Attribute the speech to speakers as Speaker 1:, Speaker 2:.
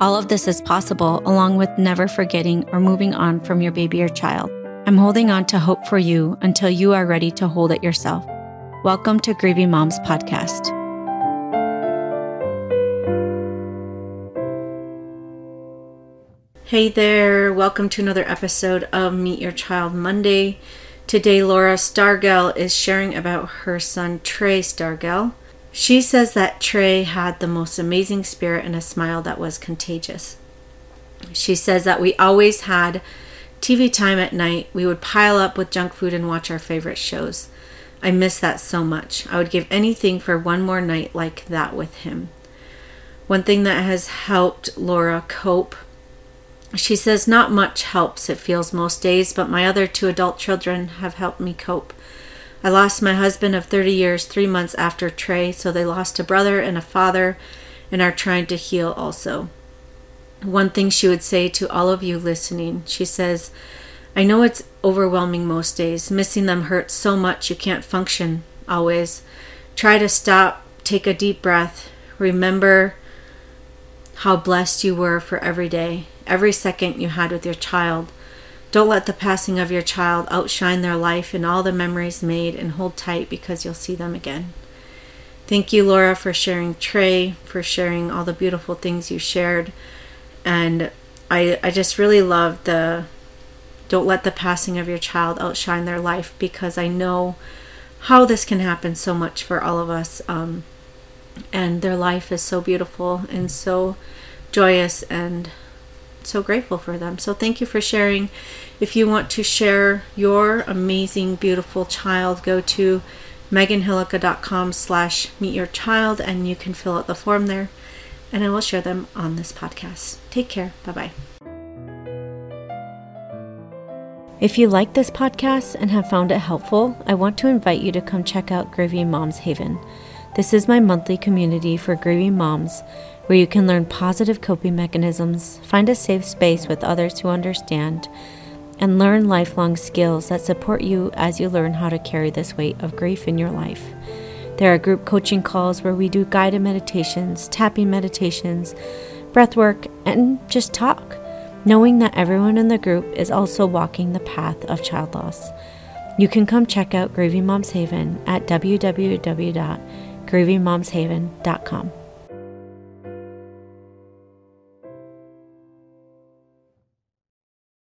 Speaker 1: All of this is possible along with never forgetting or moving on from your baby or child. I'm holding on to hope for you until you are ready to hold it yourself. Welcome to Grieving Moms Podcast. Hey there, welcome to another episode of Meet Your Child Monday. Today, Laura Stargel is sharing about her son Trey Stargel. She says that Trey had the most amazing spirit and a smile that was contagious. She says that we always had TV time at night. We would pile up with junk food and watch our favorite shows. I miss that so much. I would give anything for one more night like that with him. One thing that has helped Laura cope, she says, not much helps, it feels most days, but my other two adult children have helped me cope. I lost my husband of 30 years three months after Trey, so they lost a brother and a father and are trying to heal also. One thing she would say to all of you listening, she says, I know it's overwhelming most days. Missing them hurts so much you can't function always. Try to stop, take a deep breath, remember how blessed you were for every day, every second you had with your child. Don't let the passing of your child outshine their life and all the memories made, and hold tight because you'll see them again. Thank you, Laura, for sharing Trey, for sharing all the beautiful things you shared. And I, I just really love the don't let the passing of your child outshine their life because I know how this can happen so much for all of us. Um, and their life is so beautiful and so joyous and so grateful for them. So thank you for sharing. If you want to share your amazing, beautiful child, go to meganhillukka.com slash meet your child and you can fill out the form there and I will share them on this podcast. Take care. Bye bye. If you like this podcast and have found it helpful, I want to invite you to come check out Grieving Moms Haven. This is my monthly community for grieving moms where you can learn positive coping mechanisms, find a safe space with others who understand, and learn lifelong skills that support you as you learn how to carry this weight of grief in your life. There are group coaching calls where we do guided meditations, tapping meditations, breath work, and just talk, knowing that everyone in the group is also walking the path of child loss. You can come check out Grieving Moms Haven at www.grievingmomshaven.com.